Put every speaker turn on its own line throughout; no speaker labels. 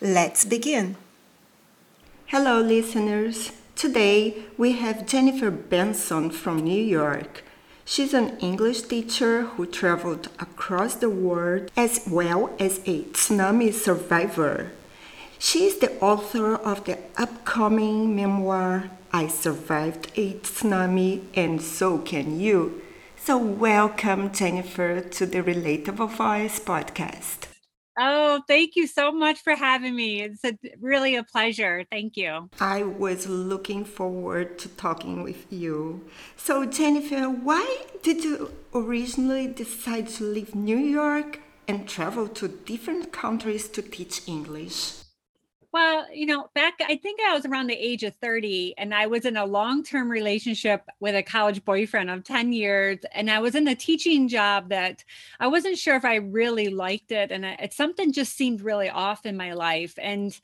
Let's begin. Hello, listeners. Today we have Jennifer Benson from New York. She's an English teacher who traveled across the world as well as a tsunami survivor. She is the author of the upcoming memoir, I Survived a Tsunami and So Can You. So, welcome, Jennifer, to the Relatable Voice podcast.
Oh, thank you so much for having me. It's a, really a pleasure. Thank you.
I was looking forward to talking with you. So, Jennifer, why did you originally decide to leave New York and travel to different countries to teach English?
Well, you know, back, I think I was around the age of 30, and I was in a long term relationship with a college boyfriend of 10 years. And I was in a teaching job that I wasn't sure if I really liked it. And it, something just seemed really off in my life. And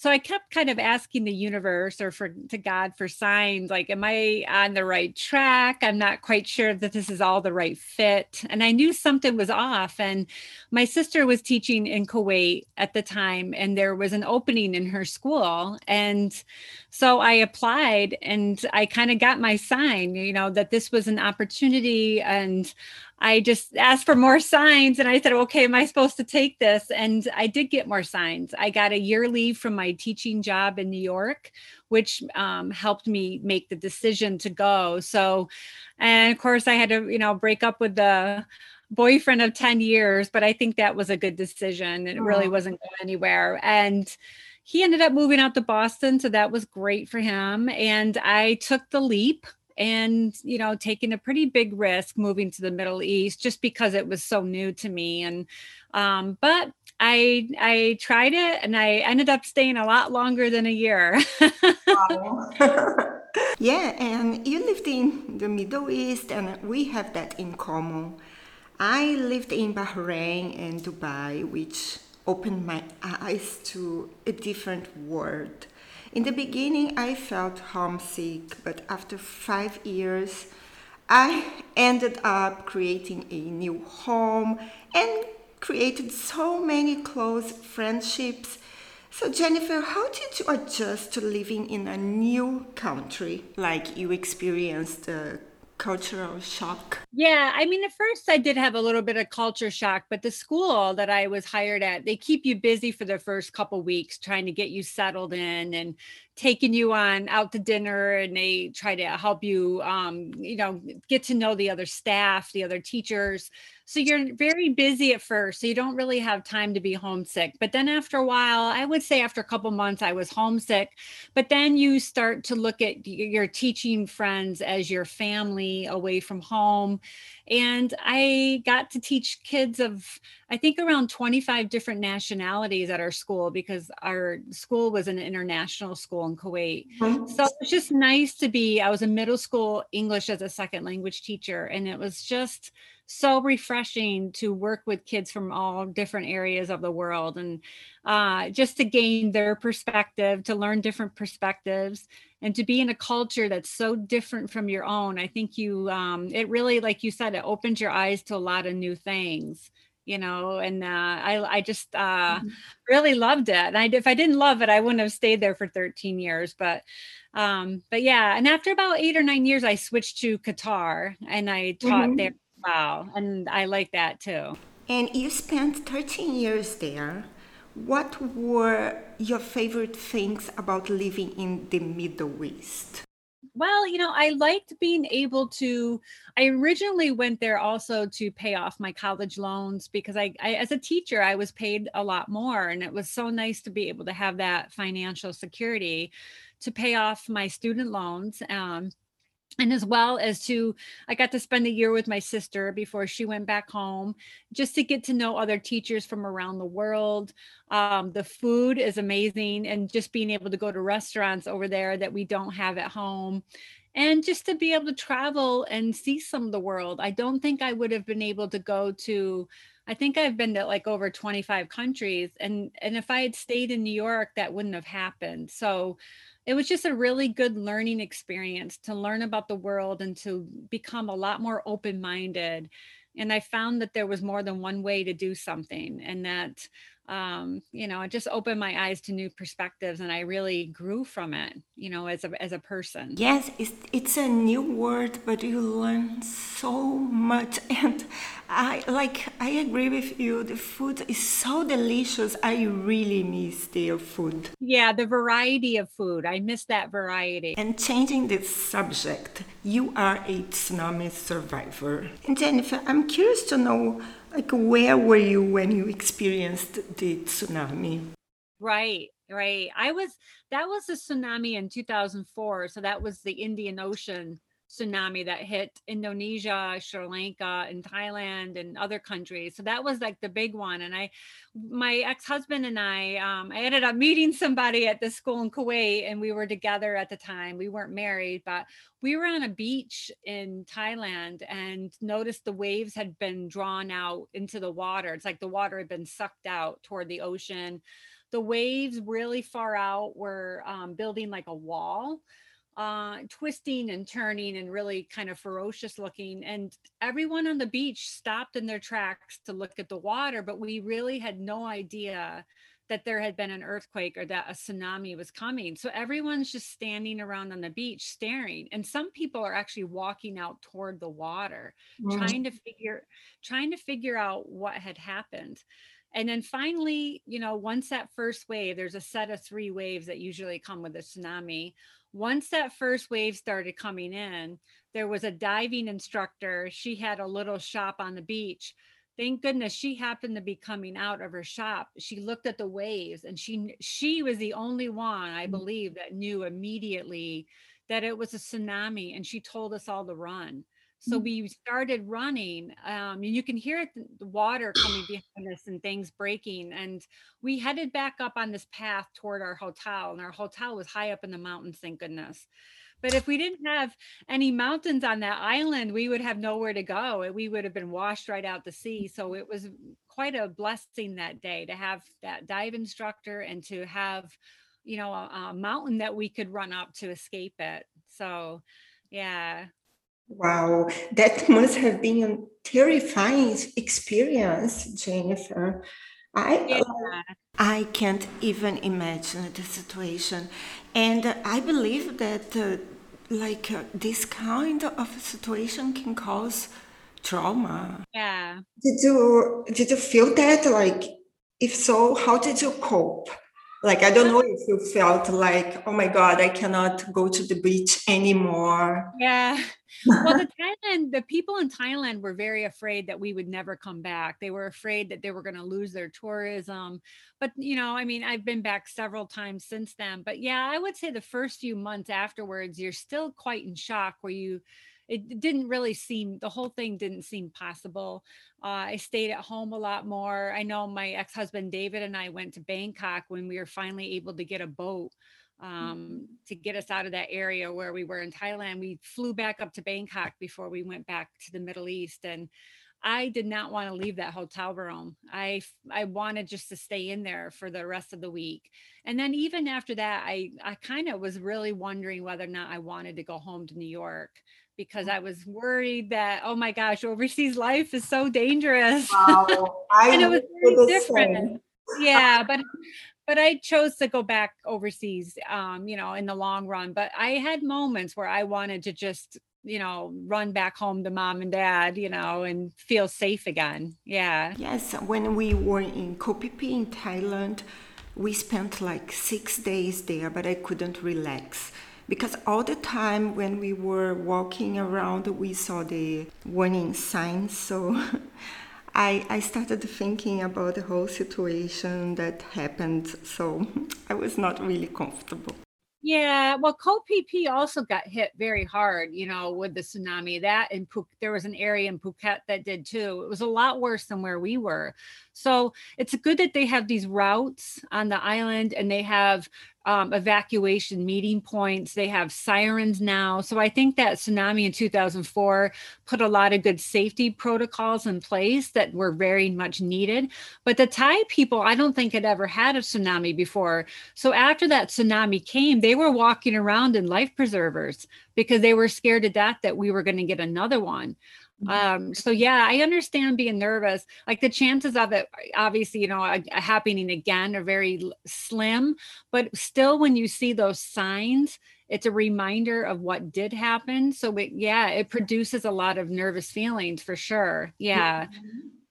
so I kept kind of asking the universe or for to God for signs like, am I on the right track? I'm not quite sure that this is all the right fit. And I knew something was off. And my sister was teaching in Kuwait at the time, and there was an opening in her school. And so I applied and I kind of got my sign, you know, that this was an opportunity. And I just asked for more signs and I said, okay, am I supposed to take this? And I did get more signs. I got a year leave from my teaching job in New York, which um, helped me make the decision to go. So, and of course, I had to, you know, break up with the boyfriend of 10 years, but I think that was a good decision. It really wasn't going anywhere. And he ended up moving out to Boston. So that was great for him. And I took the leap and you know taking a pretty big risk moving to the middle east just because it was so new to me. And um, but i i tried it and i ended up staying a lot longer than a year.
Yeah and you lived in the middle east and we have that in common. I lived in bahrain and dubai which opened my eyes to a different world in the beginning, I felt homesick, but after five years, I ended up creating a new home and created so many close friendships. So, Jennifer, how did you adjust to living in a new country like you experienced uh, cultural shock?
Yeah, I mean, at first I did have a little bit of culture shock, but the school that I was hired at, they keep you busy for the first couple weeks trying to get you settled in and taking you on out to dinner and they try to help you um, you know get to know the other staff the other teachers. So you're very busy at first so you don't really have time to be homesick. But then after a while i would say after a couple months i was homesick. But then you start to look at your teaching friends as your family away from home and I got to teach kids of, I think, around 25 different nationalities at our school because our school was an international school in Kuwait. Mm-hmm. So it was just nice to be, I was a middle school English as a second language teacher. And it was just, so refreshing to work with kids from all different areas of the world and uh, just to gain their perspective, to learn different perspectives, and to be in a culture that's so different from your own. I think you, um, it really, like you said, it opens your eyes to a lot of new things you know and uh, i i just uh, mm-hmm. really loved it and I, if i didn't love it i wouldn't have stayed there for 13 years but um but yeah and after about eight or nine years i switched to qatar and i taught mm-hmm. there Wow. And I like that too.
And you spent 13 years there. What were your favorite things about living in the Middle East?
Well, you know, I liked being able to. I originally went there also to pay off my college loans because I, I, as a teacher, I was paid a lot more. And it was so nice to be able to have that financial security to pay off my student loans. Um, and as well as to i got to spend a year with my sister before she went back home just to get to know other teachers from around the world. Um, the food is amazing and just being able to go to restaurants over there that we don't have at home and just to be able to travel and see some of the world. I don't think i would have been able to go to i think i've been to like over 25 countries and and if i had stayed in new york that wouldn't have happened. So it was just a really good learning experience to learn about the world and to become a lot more open minded. And I found that there was more than one way to do something, and that um, you know, it just opened my eyes to new perspectives and I really grew from it, you know, as a, as a person.
Yes, it's, it's a new word, but you learn so much. And I like, I agree with you. The food is so delicious. I really miss their food.
Yeah, the variety of food. I miss that variety.
And changing the subject, you are a tsunami survivor. And Jennifer, I'm curious to know like where were you when you experienced the tsunami?
Right right. I was that was a tsunami in 2004 so that was the indian ocean tsunami that hit Indonesia, Sri Lanka, and Thailand and other countries. So that was like the big one. And I, my ex-husband and I, um, I ended up meeting somebody at the school in Kuwait, and we were together at the time. We weren't married, but we were on a beach in Thailand and noticed the waves had been drawn out into the water. It's like the water had been sucked out toward the ocean. The waves really far out were um, building like a wall uh, twisting and turning and really kind of ferocious looking. And everyone on the beach stopped in their tracks to look at the water, but we really had no idea that there had been an earthquake or that a tsunami was coming. So everyone's just standing around on the beach staring. And some people are actually walking out toward the water, mm. trying to figure trying to figure out what had happened. And then finally, you know, once that first wave, there's a set of three waves that usually come with a tsunami once that first wave started coming in, there was a diving instructor. She had a little shop on the beach. Thank goodness she happened to be coming out of her shop. She looked at the waves and she she was the only one, I mm. believe, that knew immediately that it was a tsunami and she told us all to run. So mm-hmm. we started running, um, and you can hear it, the water coming behind us and things breaking. And we headed back up on this path toward our hotel, and our hotel was high up in the mountains, thank goodness. But if we didn't have any mountains on that island, we would have nowhere to go. We would have been washed right out to sea. So it was quite a blessing that day to have that dive instructor and to have, you know, a, a mountain that we could run up to escape it. So, yeah,
Wow, that must have been a terrifying experience, Jennifer. I yeah. I can't even imagine the situation, and I believe that uh, like uh, this kind of situation can cause trauma.
Yeah.
Did you did you feel that? Like, if so, how did you cope? Like, I don't know if you felt like, oh my God, I cannot go to the beach anymore.
Yeah. Well, the Thailand, the people in Thailand were very afraid that we would never come back. They were afraid that they were going to lose their tourism. But, you know, I mean, I've been back several times since then. But yeah, I would say the first few months afterwards, you're still quite in shock where you, it didn't really seem the whole thing didn't seem possible uh, i stayed at home a lot more i know my ex-husband david and i went to bangkok when we were finally able to get a boat mm-hmm. um, to get us out of that area where we were in thailand we flew back up to bangkok before we went back to the middle east and I did not want to leave that hotel room. I I wanted just to stay in there for the rest of the week. And then even after that, I I kind of was really wondering whether or not I wanted to go home to New York because I was worried that, oh my gosh, overseas life is so dangerous. Wow. and it was very different. Yeah, but but I chose to go back overseas, um, you know, in the long run. But I had moments where I wanted to just you know, run back home to mom and dad, you know, and feel safe again. Yeah.
Yes, when we were in Koh Phi Phi in Thailand, we spent like six days there, but I couldn't relax because all the time when we were walking around, we saw the warning signs. So I, I started thinking about the whole situation that happened. So I was not really comfortable.
Yeah, well, Phi also got hit very hard, you know, with the tsunami. That and there was an area in Phuket that did too. It was a lot worse than where we were. So it's good that they have these routes on the island and they have um, evacuation meeting points. They have sirens now. So I think that tsunami in 2004 put a lot of good safety protocols in place that were very much needed. But the Thai people, I don't think had ever had a tsunami before. So after that tsunami came, they were walking around in life preservers because they were scared to death that we were going to get another one. Mm-hmm. Um, so yeah, I understand being nervous. Like the chances of it, obviously, you know, happening again are very slim. But still, when you see those signs, it's a reminder of what did happen. So it, yeah, it produces a lot of nervous feelings for sure. Yeah,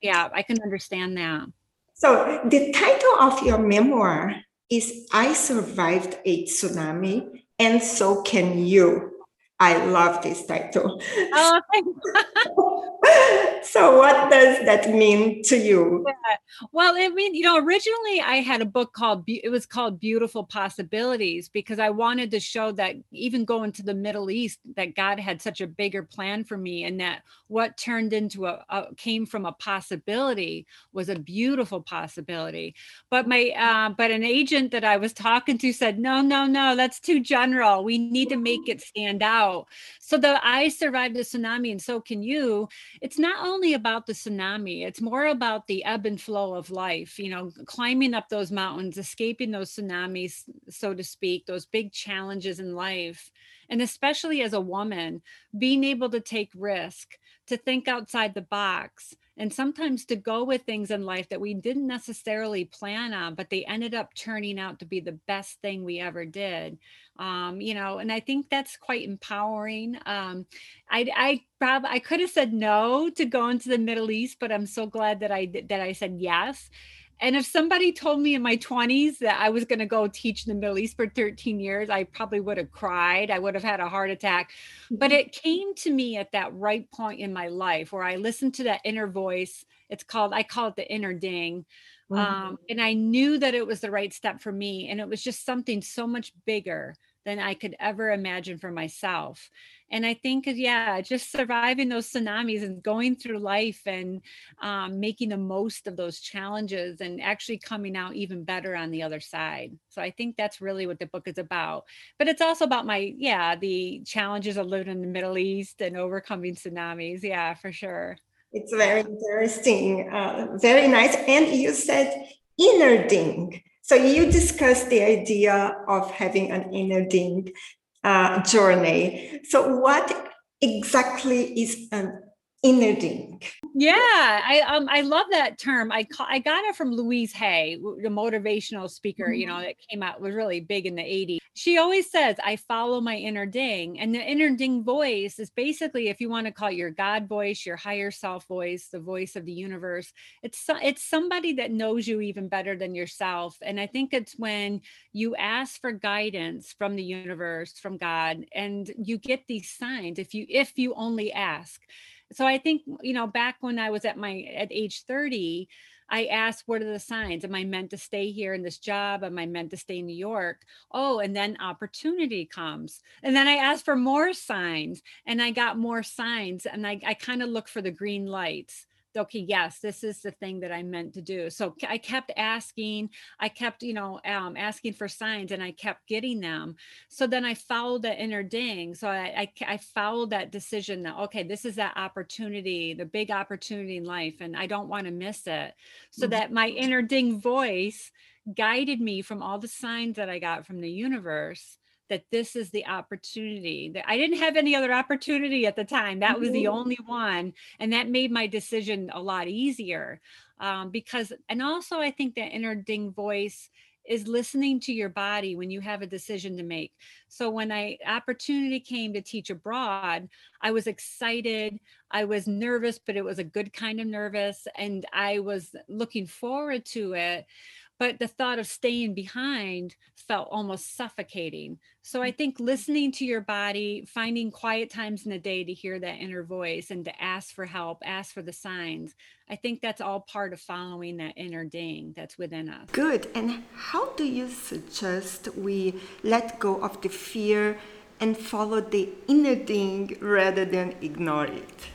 yeah, I can understand that.
So the title of your memoir is "I Survived a Tsunami, and So Can You." I love this title. Oh, so, what does that mean to you? Yeah.
Well, I mean, you know, originally I had a book called it was called Beautiful Possibilities because I wanted to show that even going to the Middle East, that God had such a bigger plan for me, and that what turned into a, a came from a possibility was a beautiful possibility. But my uh, but an agent that I was talking to said, no, no, no, that's too general. We need to make it stand out. So the I survived the tsunami, and so can you. It's not only about the tsunami; it's more about the ebb and flow of life. You know, climbing up those mountains, escaping those tsunamis, so to speak, those big challenges in life, and especially as a woman, being able to take risk to think outside the box and sometimes to go with things in life that we didn't necessarily plan on but they ended up turning out to be the best thing we ever did. Um, you know and i think that's quite empowering. Um, i i probably i could have said no to going to the middle east but i'm so glad that i that i said yes and if somebody told me in my 20s that I was going to go teach in the Middle East for 13 years, I probably would have cried. I would have had a heart attack. But mm-hmm. it came to me at that right point in my life where I listened to that inner voice. It's called, I call it the inner ding. Mm-hmm. Um, and I knew that it was the right step for me. And it was just something so much bigger than I could ever imagine for myself. And I think, yeah, just surviving those tsunamis and going through life and um, making the most of those challenges and actually coming out even better on the other side. So I think that's really what the book is about. But it's also about my, yeah, the challenges of living in the Middle East and overcoming tsunamis. Yeah, for sure.
It's very interesting, uh, very nice. And you said inner ding. So you discussed the idea of having an inner ding uh, journey. So what exactly is an inner ding?
Yeah, I um I love that term. I ca- I got it from Louise Hay, the motivational speaker. Mm-hmm. You know that came out was really big in the '80s she always says, I follow my inner ding. And the inner ding voice is basically, if you want to call it your God voice, your higher self voice, the voice of the universe, it's, it's somebody that knows you even better than yourself. And I think it's when you ask for guidance from the universe, from God, and you get these signs if you, if you only ask. So I think, you know, back when I was at my, at age 30, I asked, what are the signs? Am I meant to stay here in this job? Am I meant to stay in New York? Oh, and then opportunity comes. And then I asked for more signs and I got more signs. And I, I kind of look for the green lights okay yes this is the thing that i meant to do. So i kept asking i kept you know um, asking for signs and i kept getting them. So then i followed the inner ding. So I, I i followed that decision that okay this is that opportunity the big opportunity in life and i don't want to miss it. So mm-hmm. that my inner ding voice guided me from all the signs that i got from the universe that this is the opportunity that I didn't have any other opportunity at the time. That was the mm-hmm. only one. And that made my decision a lot easier. Um, because, and also I think that inner ding voice is listening to your body when you have a decision to make. So when I opportunity came to teach abroad, I was excited. I was nervous, but it was a good kind of nervous and I was looking forward to it but the thought of staying behind felt almost suffocating. So I mm. think listening to your body, finding quiet times in the day to hear that inner voice and to ask for help, ask for the signs, I think that's all part of following that inner ding that's within us.
Good. And how do you suggest we let go of the fear and follow the inner ding rather than ignore it?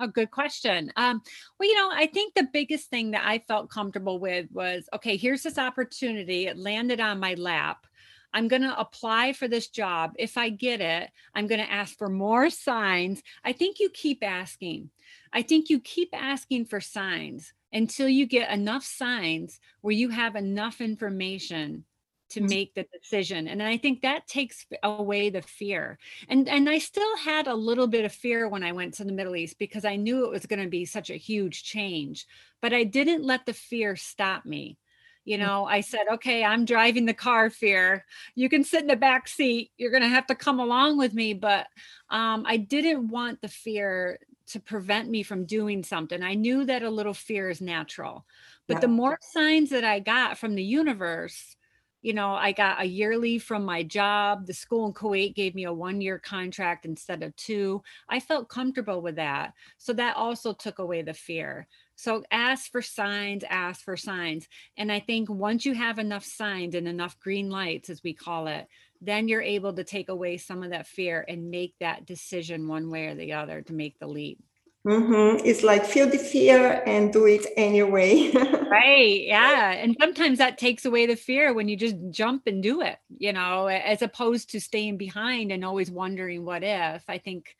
A good question. Um, well, you know, I think the biggest thing that I felt comfortable with was okay, here's this opportunity. It landed on my lap. I'm going to apply for this job. If I get it, I'm going to ask for more signs. I think you keep asking. I think you keep asking for signs until you get enough signs where you have enough information to mm. make the decision and i think that takes away the fear and and i still had a little bit of fear when i went to the middle east because i knew it was going to be such a huge change but i didn't let the fear stop me you mm. know i said okay i'm driving the car fear you can sit in the back seat you're going to have to come along with me but um, i didn't want the fear to prevent me from doing something i knew that a little fear is natural but yeah. the more signs that i got from the universe you know, I got a year leave from my job. The school in Kuwait gave me a one year contract instead of two. I felt comfortable with that. So that also took away the fear. So ask for signs, ask for signs. And I think once you have enough signs and enough green lights, as we call it, then you're able to take away some of that fear and make that decision one way or the other to make the leap.
Mm-hmm. It's like feel the fear and do it anyway.
right. Yeah. And sometimes that takes away the fear when you just jump and do it, you know, as opposed to staying behind and always wondering what if. I think,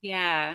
yeah.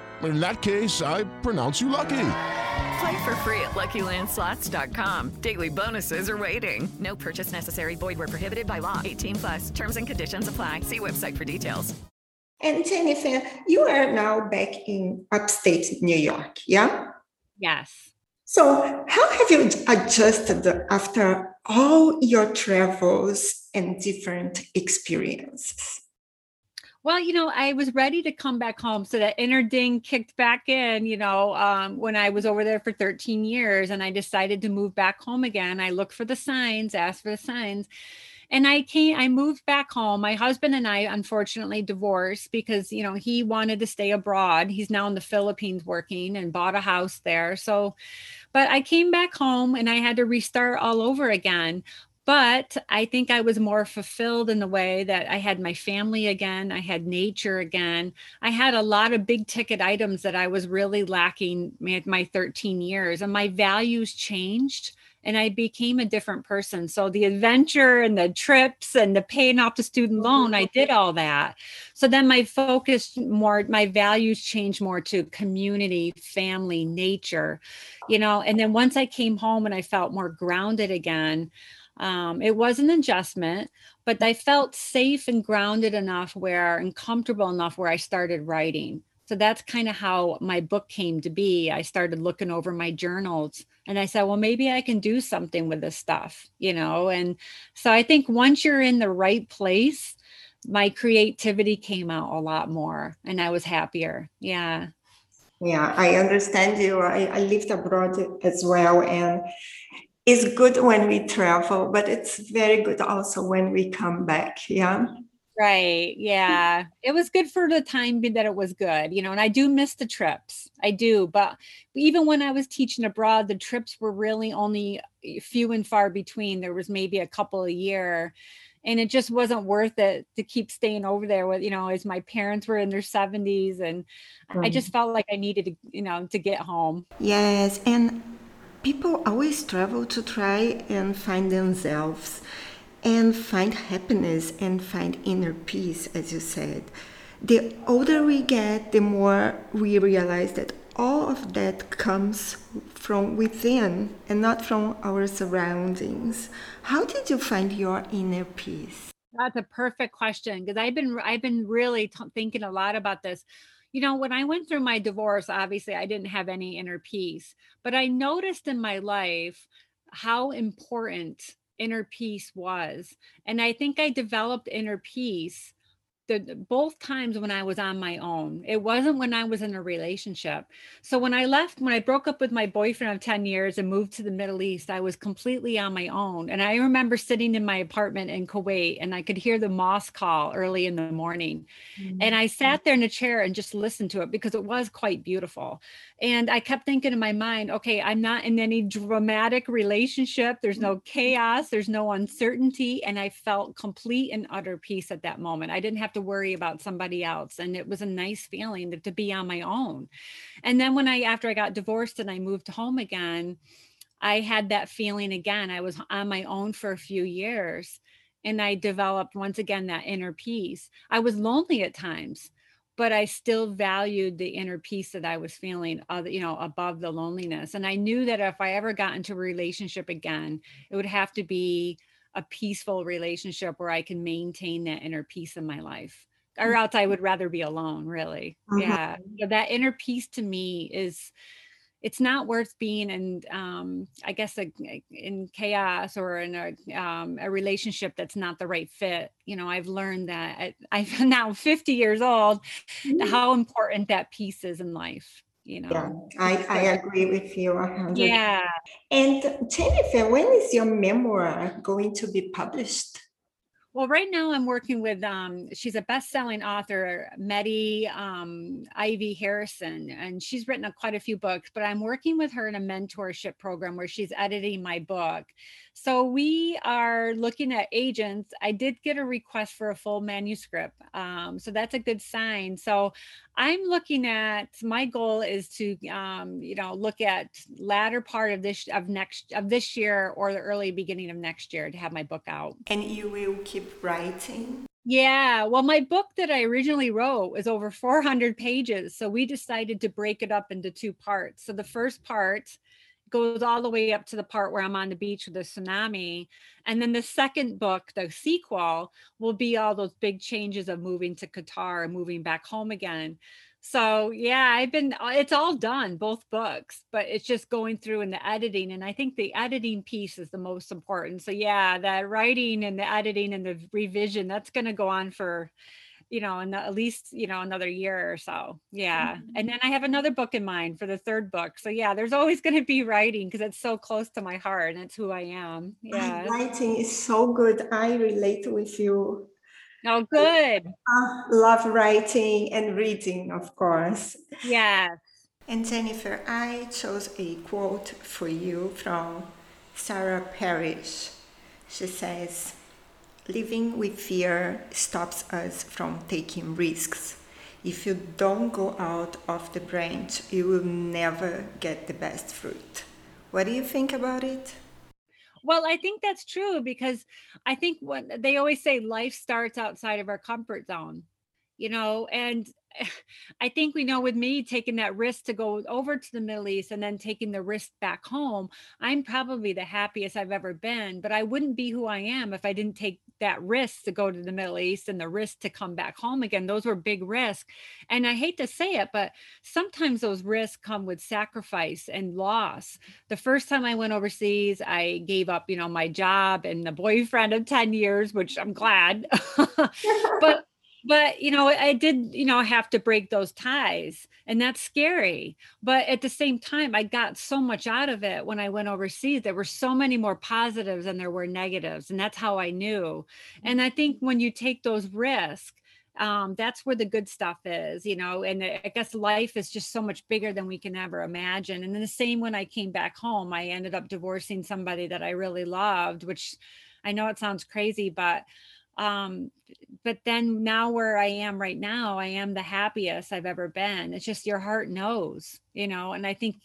In that case, I pronounce you lucky.
Play for free at LuckyLandSlots.com. Daily bonuses are waiting. No purchase necessary. Void where prohibited by law. 18 plus. Terms and conditions apply. See website for details.
And Jennifer, you are now back in upstate New York, yeah?
Yes.
So, how have you adjusted after all your travels and different experiences?
Well, you know, I was ready to come back home. So that inner ding kicked back in, you know, um, when I was over there for 13 years and I decided to move back home again. I looked for the signs, asked for the signs and i came i moved back home my husband and i unfortunately divorced because you know he wanted to stay abroad he's now in the philippines working and bought a house there so but i came back home and i had to restart all over again but I think I was more fulfilled in the way that I had my family again, I had nature again. I had a lot of big ticket items that I was really lacking at my 13 years, and my values changed and I became a different person. So the adventure and the trips and the paying off the student loan, I did all that. So then my focus more, my values changed more to community, family, nature, you know. And then once I came home and I felt more grounded again, um, it was an adjustment, but I felt safe and grounded enough where and comfortable enough where I started writing. So that's kind of how my book came to be. I started looking over my journals and I said, well, maybe I can do something with this stuff, you know? And so I think once you're in the right place, my creativity came out a lot more and I was happier. Yeah.
Yeah, I understand you. I, I lived abroad as well. And it's good when we travel, but it's very good also when we come back. Yeah.
Right. Yeah. It was good for the time that it was good, you know, and I do miss the trips. I do. But even when I was teaching abroad, the trips were really only few and far between. There was maybe a couple a year. And it just wasn't worth it to keep staying over there with, you know, as my parents were in their 70s. And I mm. just felt like I needed to, you know, to get home.
Yes. And people always travel to try and find themselves and find happiness and find inner peace, as you said. The older we get, the more we realize that all of that comes from within and not from our surroundings. How did you find your inner peace?
That's a perfect question because I've been I've been really t- thinking a lot about this. You know, when I went through my divorce, obviously I didn't have any inner peace, but I noticed in my life how important inner peace was. And I think I developed inner peace the both times when I was on my own. It wasn't when I was in a relationship. So when I left, when I broke up with my boyfriend of 10 years and moved to the Middle East, I was completely on my own. And I remember sitting in my apartment in Kuwait and I could hear the mosque call early in the morning. Mm-hmm. And I sat there in a chair and just listened to it because it was quite beautiful. And I kept thinking in my mind, okay, I'm not in any dramatic relationship. There's no chaos, there's no uncertainty. And I felt complete and utter peace at that moment. I didn't have to worry about somebody else. And it was a nice feeling to, to be on my own. And then when I, after I got divorced and I moved home again, I had that feeling again. I was on my own for a few years and I developed once again that inner peace. I was lonely at times but I still valued the inner peace that I was feeling, uh, you know, above the loneliness. And I knew that if I ever got into a relationship again, it would have to be a peaceful relationship where I can maintain that inner peace in my life. Or else I would rather be alone, really. Mm-hmm. Yeah. So that inner peace to me is it's not worth being in um, i guess a, in chaos or in a, um, a relationship that's not the right fit you know i've learned that I, am now 50 years old mm-hmm. how important that piece is in life you know
yeah i, I agree with you 100
yeah
and jennifer when is your memoir going to be published
well, right now I'm working with um, she's a best-selling author, Medi um, Ivy Harrison, and she's written a, quite a few books. But I'm working with her in a mentorship program where she's editing my book. So we are looking at agents. I did get a request for a full manuscript, um, so that's a good sign. So I'm looking at my goal is to um, you know look at latter part of this of next of this year or the early beginning of next year to have my book out.
And you will keep writing.
Yeah, well, my book that I originally wrote was over 400 pages. So we decided to break it up into two parts. So the first part goes all the way up to the part where I'm on the beach with the tsunami. And then the second book, the sequel, will be all those big changes of moving to Qatar and moving back home again. So yeah, I've been uh, it's all done, both books, but it's just going through and the editing. And I think the editing piece is the most important. So yeah, the writing and the editing and the revision, that's gonna go on for you know, in the, at least, you know, another year or so. Yeah. Mm-hmm. And then I have another book in mind for the third book. So yeah, there's always going to be writing because it's so close to my heart and it's who I am. Yeah.
Writing is so good. I relate with you.
Oh, good.
I love writing and reading, of course.
Yeah.
And Jennifer, I chose a quote for you from Sarah Parrish. She says, Living with fear stops us from taking risks. If you don't go out of the branch, you will never get the best fruit. What do you think about it?
Well, I think that's true because I think what they always say life starts outside of our comfort zone, you know, and I think we know with me taking that risk to go over to the Middle East and then taking the risk back home, I'm probably the happiest I've ever been. But I wouldn't be who I am if I didn't take that risk to go to the Middle East and the risk to come back home again. Those were big risks. And I hate to say it, but sometimes those risks come with sacrifice and loss. The first time I went overseas, I gave up, you know, my job and the boyfriend of 10 years, which I'm glad. but but you know i did you know have to break those ties and that's scary but at the same time i got so much out of it when i went overseas there were so many more positives than there were negatives and that's how i knew and i think when you take those risks um, that's where the good stuff is, you know. And I guess life is just so much bigger than we can ever imagine. And then the same when I came back home, I ended up divorcing somebody that I really loved, which I know it sounds crazy, but um but then now where i am right now i am the happiest i've ever been. It's just your heart knows you know and i think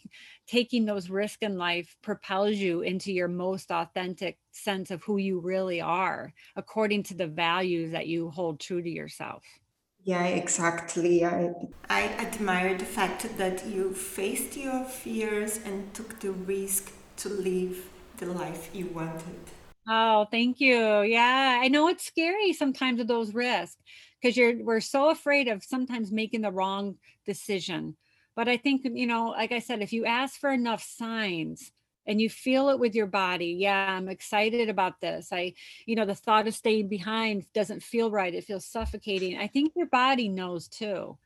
taking those risks in life propels you into your most authentic sense of who you really are according to the values that you hold true to yourself.
Yeah exactly. I i admire the fact that you faced your fears and took the risk to live the life you wanted
Oh, thank you. Yeah, I know it's scary sometimes with those risks because you're we're so afraid of sometimes making the wrong decision. But I think you know, like I said, if you ask for enough signs and you feel it with your body, yeah, I'm excited about this. I, you know, the thought of staying behind doesn't feel right. It feels suffocating. I think your body knows too.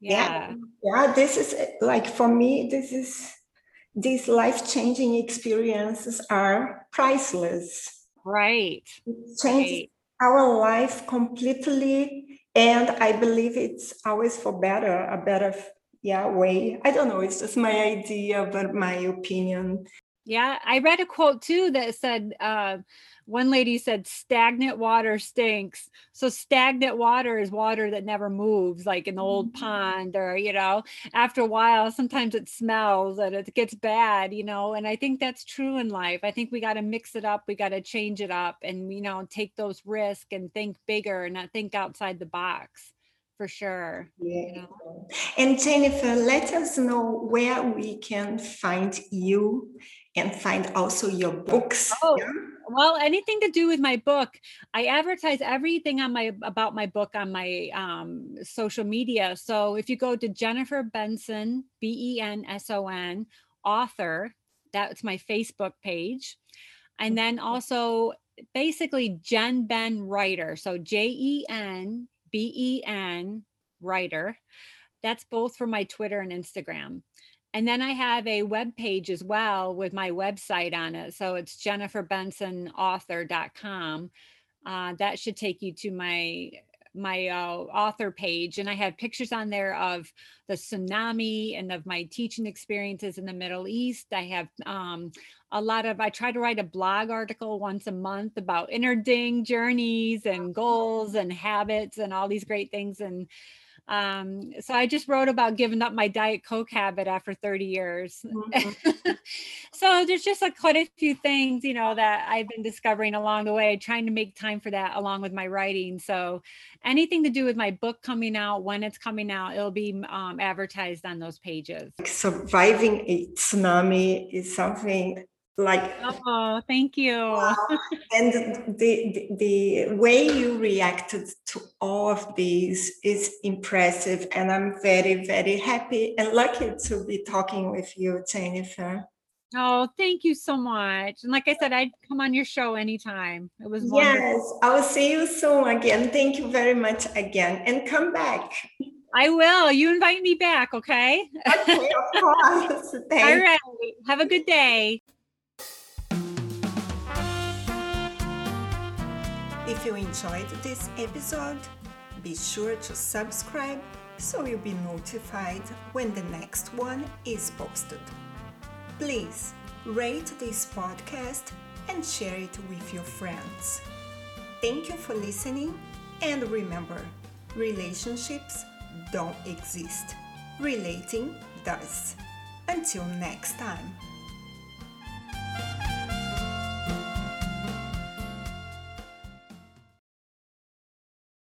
Yeah. Yeah, yeah this is eh, like for me, this is these life-changing experiences are priceless
Right.
It changes right. our life completely. And I believe it's always for better, a better yeah, way. I don't know, it's just my idea, but my opinion.
Yeah, I read a quote too that said, uh, one lady said stagnant water stinks so stagnant water is water that never moves like an old mm-hmm. pond or you know after a while sometimes it smells and it gets bad you know and i think that's true in life i think we got to mix it up we got to change it up and you know take those risks and think bigger and not think outside the box for sure.
Yeah. You know? And Jennifer, let us know where we can find you and find also your books.
Oh, yeah? well, anything to do with my book. I advertise everything on my about my book on my um, social media. So if you go to Jennifer Benson, B E N S O N, author, that's my Facebook page. And then also basically Jen Ben Writer. So J E N B E N writer. That's both for my Twitter and Instagram. And then I have a web page as well with my website on it. So it's jenniferbensonauthor.com. Uh, that should take you to my my uh, author page and i have pictures on there of the tsunami and of my teaching experiences in the middle east i have um, a lot of i try to write a blog article once a month about inner ding journeys and goals and habits and all these great things and um, so I just wrote about giving up my Diet Coke habit after 30 years. Mm-hmm. so there's just like quite a few things, you know, that I've been discovering along the way, trying to make time for that along with my writing. So anything to do with my book coming out, when it's coming out, it'll be um, advertised on those pages.
Surviving a tsunami is something like
oh thank you
and the, the the way you reacted to all of these is impressive and i'm very very happy and lucky to be talking with you jennifer
oh thank you so much and like i said i'd come on your show anytime it was
wonderful. yes i will see you soon again thank you very much again and come back
I will. You invite me back, okay?
Okay, of course.
All right. Have a good day.
If you enjoyed this episode, be sure to subscribe so you'll be notified when the next one is posted. Please rate this podcast and share it with your friends. Thank you for listening, and remember relationships don't exist, relating does. Until next time.